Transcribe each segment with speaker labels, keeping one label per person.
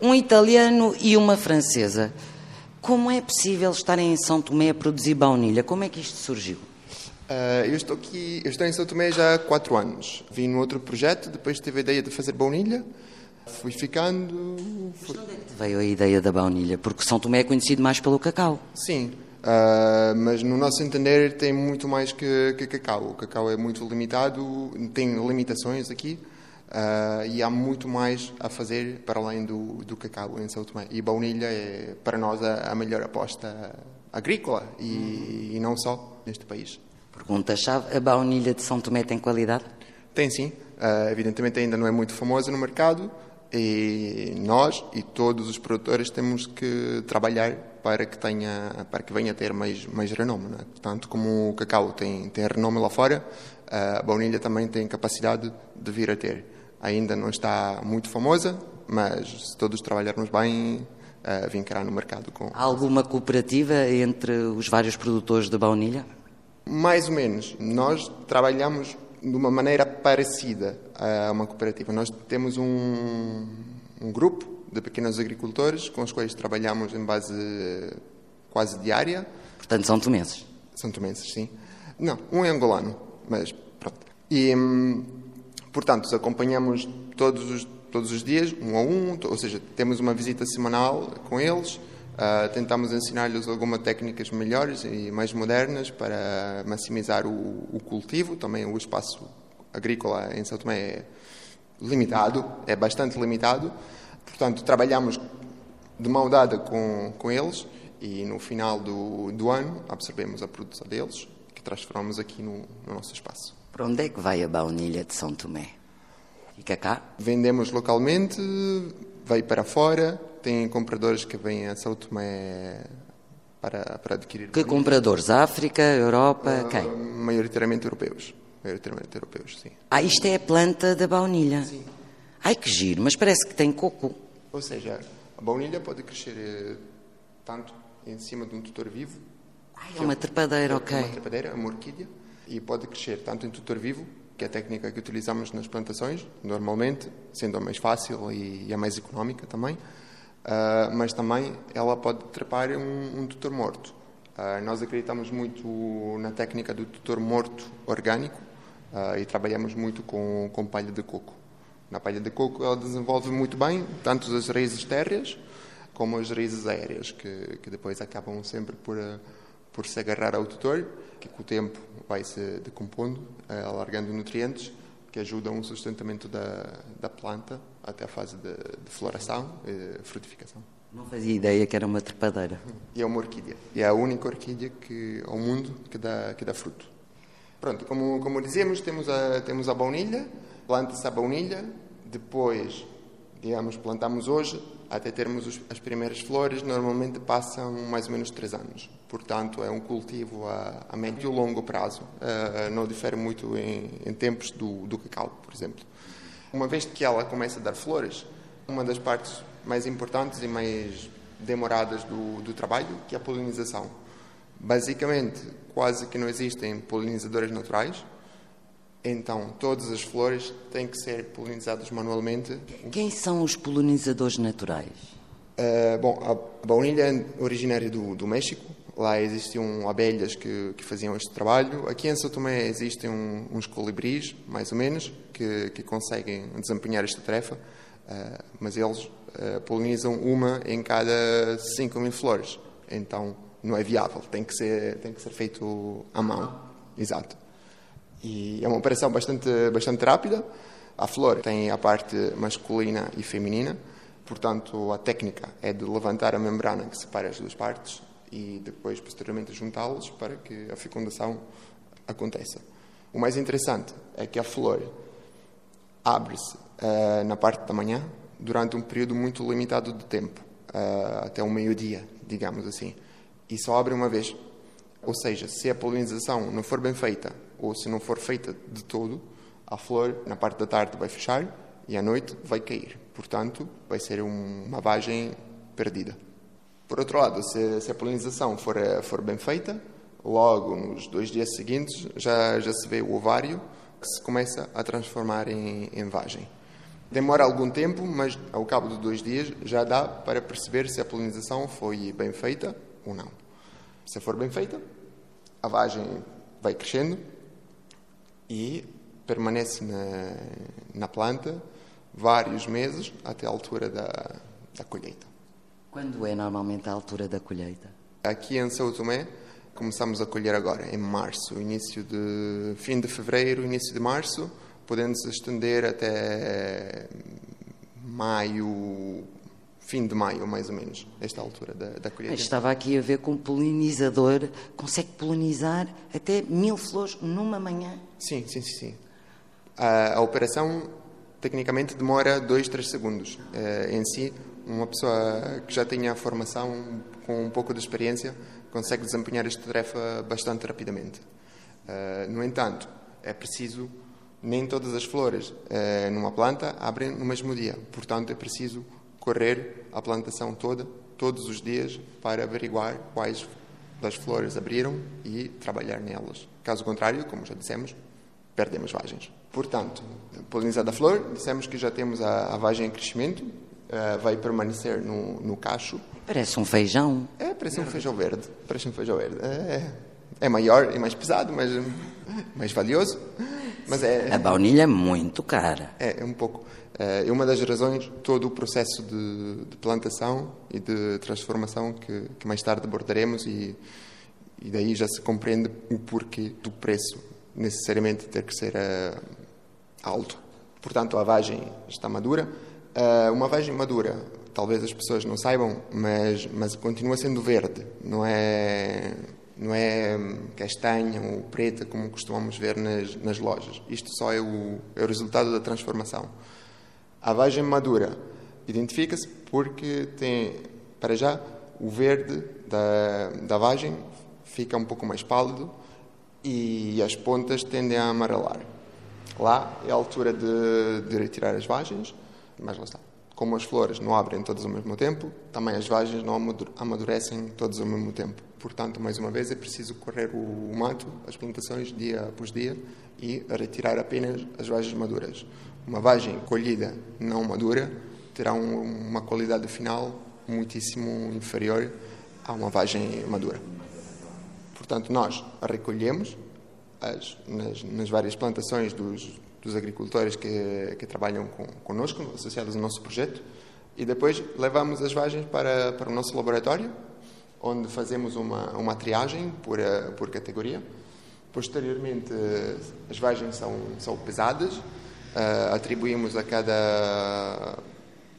Speaker 1: Um italiano e uma francesa. Como é possível estarem em São Tomé a produzir baunilha? Como é que isto surgiu?
Speaker 2: Uh, eu estou aqui, eu estou em São Tomé já há quatro anos. Vim num outro projeto, depois tive a ideia de fazer baunilha. Fui ficando. Fui...
Speaker 1: Mas onde é que veio a ideia da baunilha? Porque São Tomé é conhecido mais pelo cacau.
Speaker 2: Sim, uh, mas no nosso entender tem muito mais que, que cacau. O cacau é muito limitado, tem limitações aqui. Uh, e há muito mais a fazer para além do, do cacau em São Tomé. E baunilha é, para nós, a, a melhor aposta agrícola e, e não só neste país.
Speaker 1: Pergunta-chave: a baunilha de São Tomé tem qualidade?
Speaker 2: Tem sim. Uh, evidentemente ainda não é muito famosa no mercado e nós e todos os produtores temos que trabalhar para que tenha para que venha a ter mais mais renome né? tanto como o cacau tem tem renome lá fora a baunilha também tem capacidade de vir a ter ainda não está muito famosa mas se todos trabalharmos bem uh, vincará no mercado com
Speaker 1: Há alguma cooperativa entre os vários produtores de baunilha
Speaker 2: mais ou menos. Nós trabalhamos de uma maneira parecida a uma cooperativa. Nós temos um, um grupo de pequenos agricultores com os quais trabalhamos em base quase diária.
Speaker 1: Portanto, são tomenses?
Speaker 2: São tomenses, sim. Não, um é angolano, mas pronto. E, hum, portanto, acompanhamos todos os, todos os dias, um a um, ou seja, temos uma visita semanal com eles, Uh, tentamos ensinar-lhes algumas técnicas melhores e mais modernas para maximizar o, o, cultivo. Também o espaço agrícola em São Tomé é limitado, é bastante limitado. Portanto, trabalhamos de mão dada com, com eles e no final do, do ano absorvemos a produção deles, que transformamos aqui no, no nosso espaço.
Speaker 1: Para onde é que vai a baunilha de São Tomé? Fica cá?
Speaker 2: Vendemos localmente, vai para fora, tem compradores que vêm a São Tomé para, para adquirir.
Speaker 1: Que compradores? África, Europa, uh, quem?
Speaker 2: Maioritariamente europeus. Maioritariamente europeus, sim.
Speaker 1: Ah, isto é a planta da baunilha?
Speaker 2: Sim.
Speaker 1: Ai, que giro, mas parece que tem coco.
Speaker 2: Ou seja, a baunilha pode crescer eh, tanto em cima de um tutor vivo.
Speaker 1: Ai, é uma trepadeira,
Speaker 2: é
Speaker 1: ok.
Speaker 2: uma trepadeira, uma orquídea. E pode crescer tanto em tutor vivo, que é a técnica que utilizamos nas plantações, normalmente, sendo a mais fácil e a mais económica também uh, mas também ela pode trepar um, um tutor morto. Uh, nós acreditamos muito na técnica do tutor morto orgânico uh, e trabalhamos muito com, com palha de coco. Na palha de coco ela desenvolve muito bem tanto as raízes térreas como as raízes aéreas, que, que depois acabam sempre por, por se agarrar ao tutor, que com o tempo vai se decompondo, alargando nutrientes que ajudam o sustentamento da, da planta até a fase de, de floração e frutificação.
Speaker 1: Não fazia ideia que era uma trepadeira.
Speaker 2: E é uma orquídea. E é a única orquídea que, ao mundo que dá, que dá fruto. Pronto, como, como dizíamos, temos a, temos a baunilha, planta-se a baunilha, depois, digamos, plantamos hoje, até termos os, as primeiras flores, normalmente passam mais ou menos três anos. Portanto, é um cultivo a, a médio e longo prazo. Uh, não difere muito em, em tempos do, do cacau, por exemplo. Uma vez que ela começa a dar flores, uma das partes mais importantes e mais demoradas do, do trabalho, que é a polinização. Basicamente, quase que não existem polinizadores naturais, então todas as flores têm que ser polinizadas manualmente.
Speaker 1: Quem são os polinizadores naturais?
Speaker 2: Uh, bom, a baunilha é originária do, do México. Lá existiam abelhas que, que faziam este trabalho. Aqui em São Tomé existem um, uns colibris, mais ou menos, que, que conseguem desempenhar esta tarefa, uh, mas eles uh, polinizam uma em cada 5 mil flores. Então não é viável, tem que ser, tem que ser feito à mão. Exato. E é uma operação bastante, bastante rápida. A flor tem a parte masculina e feminina, portanto, a técnica é de levantar a membrana que separa as duas partes e depois, posteriormente, juntá-los para que a fecundação aconteça. O mais interessante é que a flor abre-se uh, na parte da manhã durante um período muito limitado de tempo, uh, até o meio-dia, digamos assim, e só abre uma vez. Ou seja, se a polinização não for bem feita ou se não for feita de todo, a flor na parte da tarde vai fechar e à noite vai cair. Portanto, vai ser uma vagem perdida. Por outro lado, se, se a polinização for, eh, for bem feita, logo nos dois dias seguintes já, já se vê o ovário que se começa a transformar em, em vagem. Demora algum tempo, mas ao cabo de dois dias já dá para perceber se a polinização foi bem feita ou não. Se for bem feita, a vagem vai crescendo e permanece na, na planta vários meses até a altura da, da colheita.
Speaker 1: Quando é normalmente a altura da colheita?
Speaker 2: Aqui em São Tomé começamos a colher agora, em março, início de fim de fevereiro, início de março, podendo se estender até maio, fim de maio, mais ou menos, esta altura da, da colheita.
Speaker 1: Estava aqui a ver que um polinizador consegue polinizar até mil flores numa manhã.
Speaker 2: Sim, sim, sim. sim. A, a operação tecnicamente demora dois, três segundos. Uh, em si, uma pessoa que já tenha formação com um pouco de experiência consegue desempenhar esta tarefa bastante rapidamente. Uh, no entanto, é preciso nem todas as flores uh, numa planta abrem no mesmo dia. Portanto, é preciso correr a plantação toda, todos os dias, para averiguar quais das flores abriram e trabalhar nelas. Caso contrário, como já dissemos, perdemos vagens. Portanto, polinizada a flor, dissemos que já temos a, a vagem em crescimento, uh, vai permanecer no, no cacho.
Speaker 1: Parece um feijão.
Speaker 2: É, parece um feijão verde. Parece um feijão verde. É, é maior e mais pesado, mas mais valioso. Mas é,
Speaker 1: a baunilha é muito cara.
Speaker 2: É, é um pouco. É uma das razões, todo o processo de, de plantação e de transformação que, que, mais tarde abordaremos e, e daí já se compreende o porquê do preço necessariamente ter que ser uh, alto. Portanto, a vagem está madura. Uh, uma vagem madura, talvez as pessoas não saibam, mas, mas continua sendo verde, não é, não é castanha ou preta como costumamos ver nas, nas lojas. Isto só é o, é o resultado da transformação. A vagem madura identifica-se porque tem, para já, o verde da, da vagem fica um pouco mais pálido e as pontas tendem a amarelar. Lá é a altura de, de retirar as vagens, mas lá está. Como as flores não abrem todas ao mesmo tempo, também as vagens não amadurecem todas ao mesmo tempo. Portanto, mais uma vez, é preciso correr o mato, as plantações, dia após dia, e retirar apenas as vagens maduras. Uma vagem colhida não madura terá um, uma qualidade final muitíssimo inferior a uma vagem madura. Portanto, nós recolhemos as, nas, nas, várias plantações dos, dos agricultores que, que trabalham com, conosco, associados ao nosso projeto, e depois levamos as vagens para, para o nosso laboratório, onde fazemos uma, uma triagem por, eh, por categoria. Posteriormente, as vagens são, são pesadas, uh, atribuímos a cada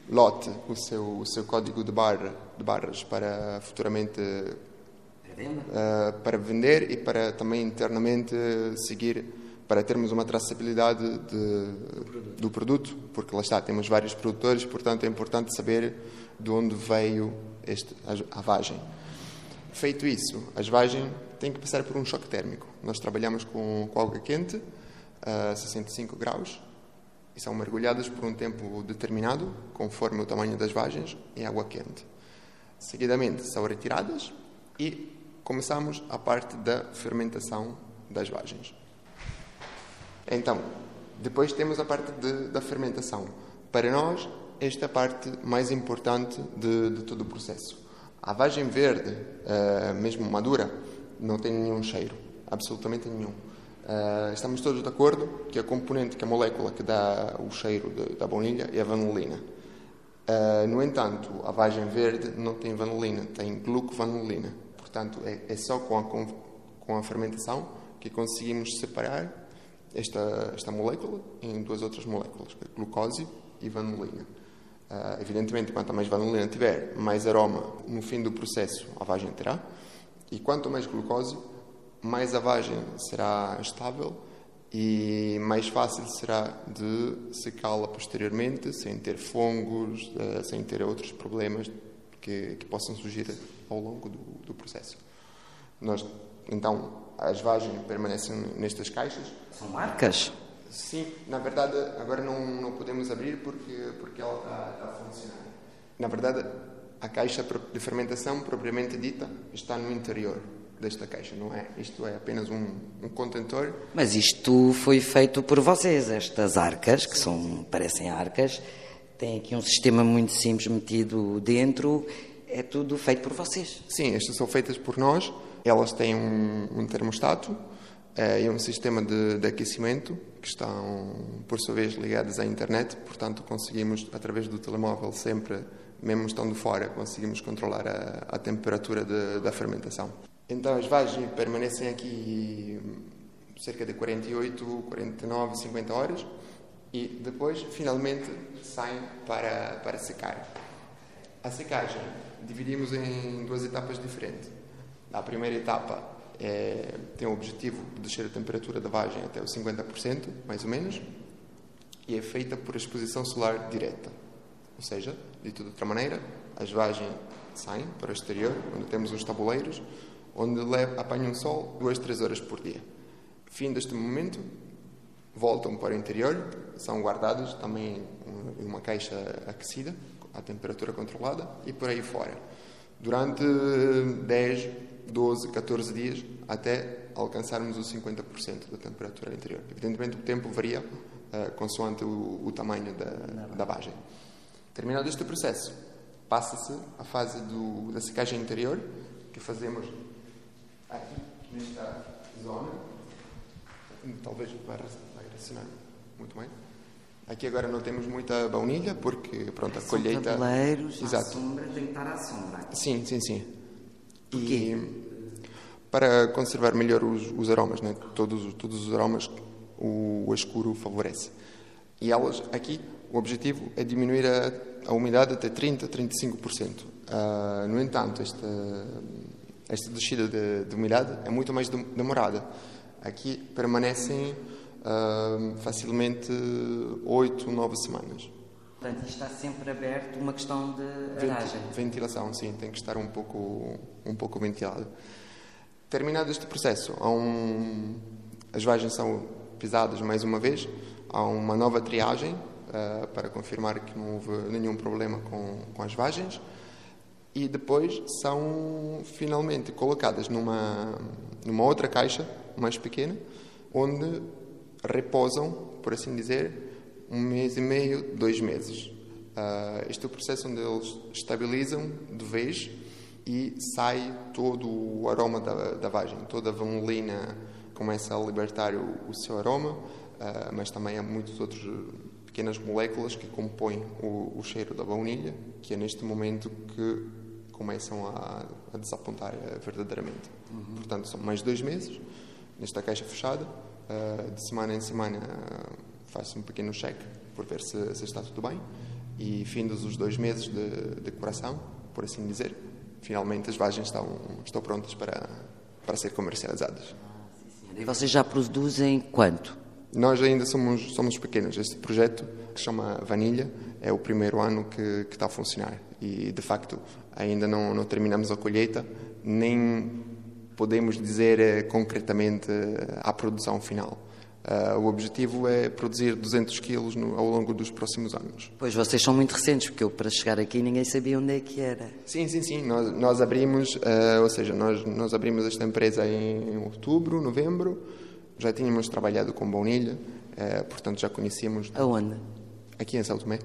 Speaker 2: lote o seu, o seu código de, barra, de barras para futuramente para vender e para também internamente seguir, para termos uma traçabilidade de, do produto, porque lá está, temos vários produtores, portanto é importante saber de onde veio este, a, a vagem. Feito isso, as vagens têm que passar por um choque térmico. Nós trabalhamos com, com água quente, a 65 graus, e são mergulhadas por um tempo determinado, conforme o tamanho das vagens, em água quente. Seguidamente, são retiradas e começamos a parte da fermentação das vagens. Então, depois temos a parte de, da fermentação. Para nós, esta é a parte mais importante de, de todo o processo. A vagem verde, uh, mesmo madura, não tem nenhum cheiro, absolutamente nenhum. Uh, estamos todos de acordo que a componente, que a molécula que dá o cheiro da baunilha é a vanilina. Uh, no entanto, a vagem verde não tem vanilina, tem glucovanilina. Portanto, é, é só com a, com a fermentação que conseguimos separar esta, esta molécula em duas outras moléculas, é glucose e vanilina. Uh, evidentemente, quanto mais vanilina tiver, mais aroma no fim do processo a vagem terá. E quanto mais glucose, mais a vagem será estável e mais fácil será de secá-la posteriormente, sem ter fungos, uh, sem ter outros problemas que, que possam surgir ao longo do, do processo. Nós, então, as vagens permanecem nestas caixas.
Speaker 1: São marcas?
Speaker 2: Sim, na verdade, agora não, não podemos abrir porque, porque ela está, a funcionar. Na verdade, a caixa de fermentação, propriamente dita, está no interior. desta caixa, não é? Isto é apenas um, um contentor.
Speaker 1: Mas isto foi feito por vocês, estas arcas, que são, parecem arcas, tem aqui um sistema muito simples metido dentro, é tudo feito por vocês.
Speaker 2: Sim, estas são feitas por nós, elas têm um, um termostato é, e um sistema de, de aquecimento que estão, por sua vez, ligadas à internet, portanto conseguimos, através do telemóvel, sempre mesmo estando fora, conseguimos controlar a, a temperatura de, da fermentação. Então as vagens permanecem aqui cerca de 48, 49, 50 horas e depois finalmente saem para, para secar. A secagem dividimos em duas etapas diferentes. A primeira etapa é, tem o objetivo de descer a temperatura da vagem até os 50%, mais ou menos, e é feita por exposição solar direta. Ou seja, dito de outra maneira, as vagens saem para o exterior, onde temos os tabuleiros, onde apanham sol duas, três horas por dia. Fim deste momento, voltam para o interior, são guardados também em uma caixa aquecida, a temperatura controlada, e por aí fora. Durante 10, 12, 14 dias, até alcançarmos os 50% da temperatura interior. Evidentemente, o tempo varia uh, consoante o, o tamanho da, da vagem. Terminado este processo, passa-se a fase do, da secagem interior, que fazemos aqui, nesta zona. Talvez vai raciocinar muito bem. Aqui agora não temos muita baunilha, porque pronto, a
Speaker 1: São
Speaker 2: colheita. Exato.
Speaker 1: à sombra, tem que estar à sombra.
Speaker 2: Sim, sim, sim. Para conservar melhor os, os aromas, né? todos, todos os aromas o, o escuro favorece. E elas, aqui, o objetivo é diminuir a, a umidade até 30%, 35%. Uh, no entanto, esta, esta descida de, de, umidade é muito mais demorada. Aqui permanecem uh, facilmente 8, 9 semanas.
Speaker 1: Portanto, está sempre aberto uma questão de aragem.
Speaker 2: Ventilação, sim, tem que estar um pouco, um pouco ventilado. Terminado este processo, um, as vagens são pesadas mais uma vez, há uma nova triagem uh, para confirmar que não houve nenhum problema com, com as vagens e depois são finalmente colocadas numa, numa outra caixa mais pequena, onde repousam, por assim dizer, um mês e meio, dois meses. Uh, este é o processo onde eles estabilizam de vez e sai todo o aroma da, da vagem, toda a vanilina começa a libertar o, o seu aroma, uh, mas também há muitas outras pequenas moléculas que compõem o, o, cheiro da baunilha, que é neste momento que começam a, a desapontar uh, verdadeiramente. Uhum. Portanto, são mais dois meses nesta caixa fechada, uh, de semana em semana faço um pequeno cheque por ver se, se, está tudo bem e findos os dois meses de decoração, por assim dizer, finalmente as vagens estão, estão prontas para, para ser comercializadas.
Speaker 1: E vocês já produzem quanto?
Speaker 2: Nós ainda somos, somos pequenos. Este projeto, que se chama Vanilha, é o primeiro ano que, que está a funcionar. E, de facto, ainda não, não terminamos a colheita, nem podemos dizer eh, concretamente eh, a produção final. Uh, o objetivo é produzir 200 quilos no, ao longo dos próximos anos.
Speaker 1: Pois vocês são muito recentes, porque eu para chegar aqui ninguém sabia onde é que era.
Speaker 2: Sim, sim, sim. Nós, nós abrimos, uh, ou seja, nós, nós abrimos esta empresa em, em, outubro, novembro. Já tínhamos trabalhado com baunilha, uh, portanto já conhecíamos.
Speaker 1: Aonde?
Speaker 2: Aqui em São Tomé.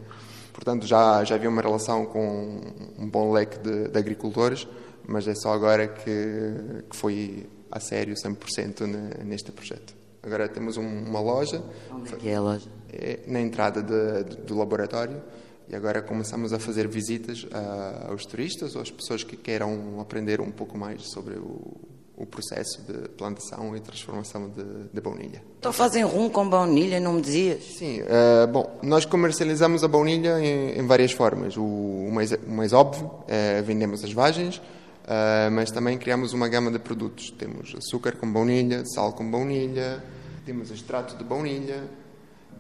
Speaker 2: Portanto já, já havia uma relação com um bom leque de, de agricultores, mas é só agora que, que foi a sério 100% neste projeto. Agora temos um, uma loja.
Speaker 1: Onde é que é a loja?
Speaker 2: É na entrada de, de, do laboratório. E agora começamos a fazer visitas a, aos turistas ou às pessoas que queiram aprender um pouco mais sobre o, o processo de plantação e transformação de, de baunilha.
Speaker 1: Então fazem rum com baunilha, não me dizias?
Speaker 2: Sim. Uh, bom, nós comercializamos a baunilha em, em várias formas. O, o, mais, o mais óbvio é vendemos as vagens, uh, mas também criamos uma gama de produtos. Temos açúcar com baunilha, sal com baunilha, temos extrato de baunilha,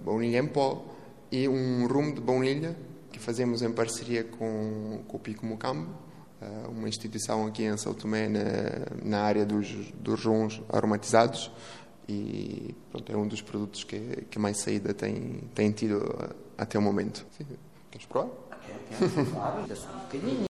Speaker 2: baunilha em pó e um rum de baunilha que fazemos em parceria com, com o Pico Mucambo, eh, uma instituição aqui em São Tomé na, na área dos, dos rums aromatizados e pronto, é um dos produtos que, que mais saída tem, tem tido até o momento. Sim. Queres provar?
Speaker 1: Quero, quero, claro, um bocadinho.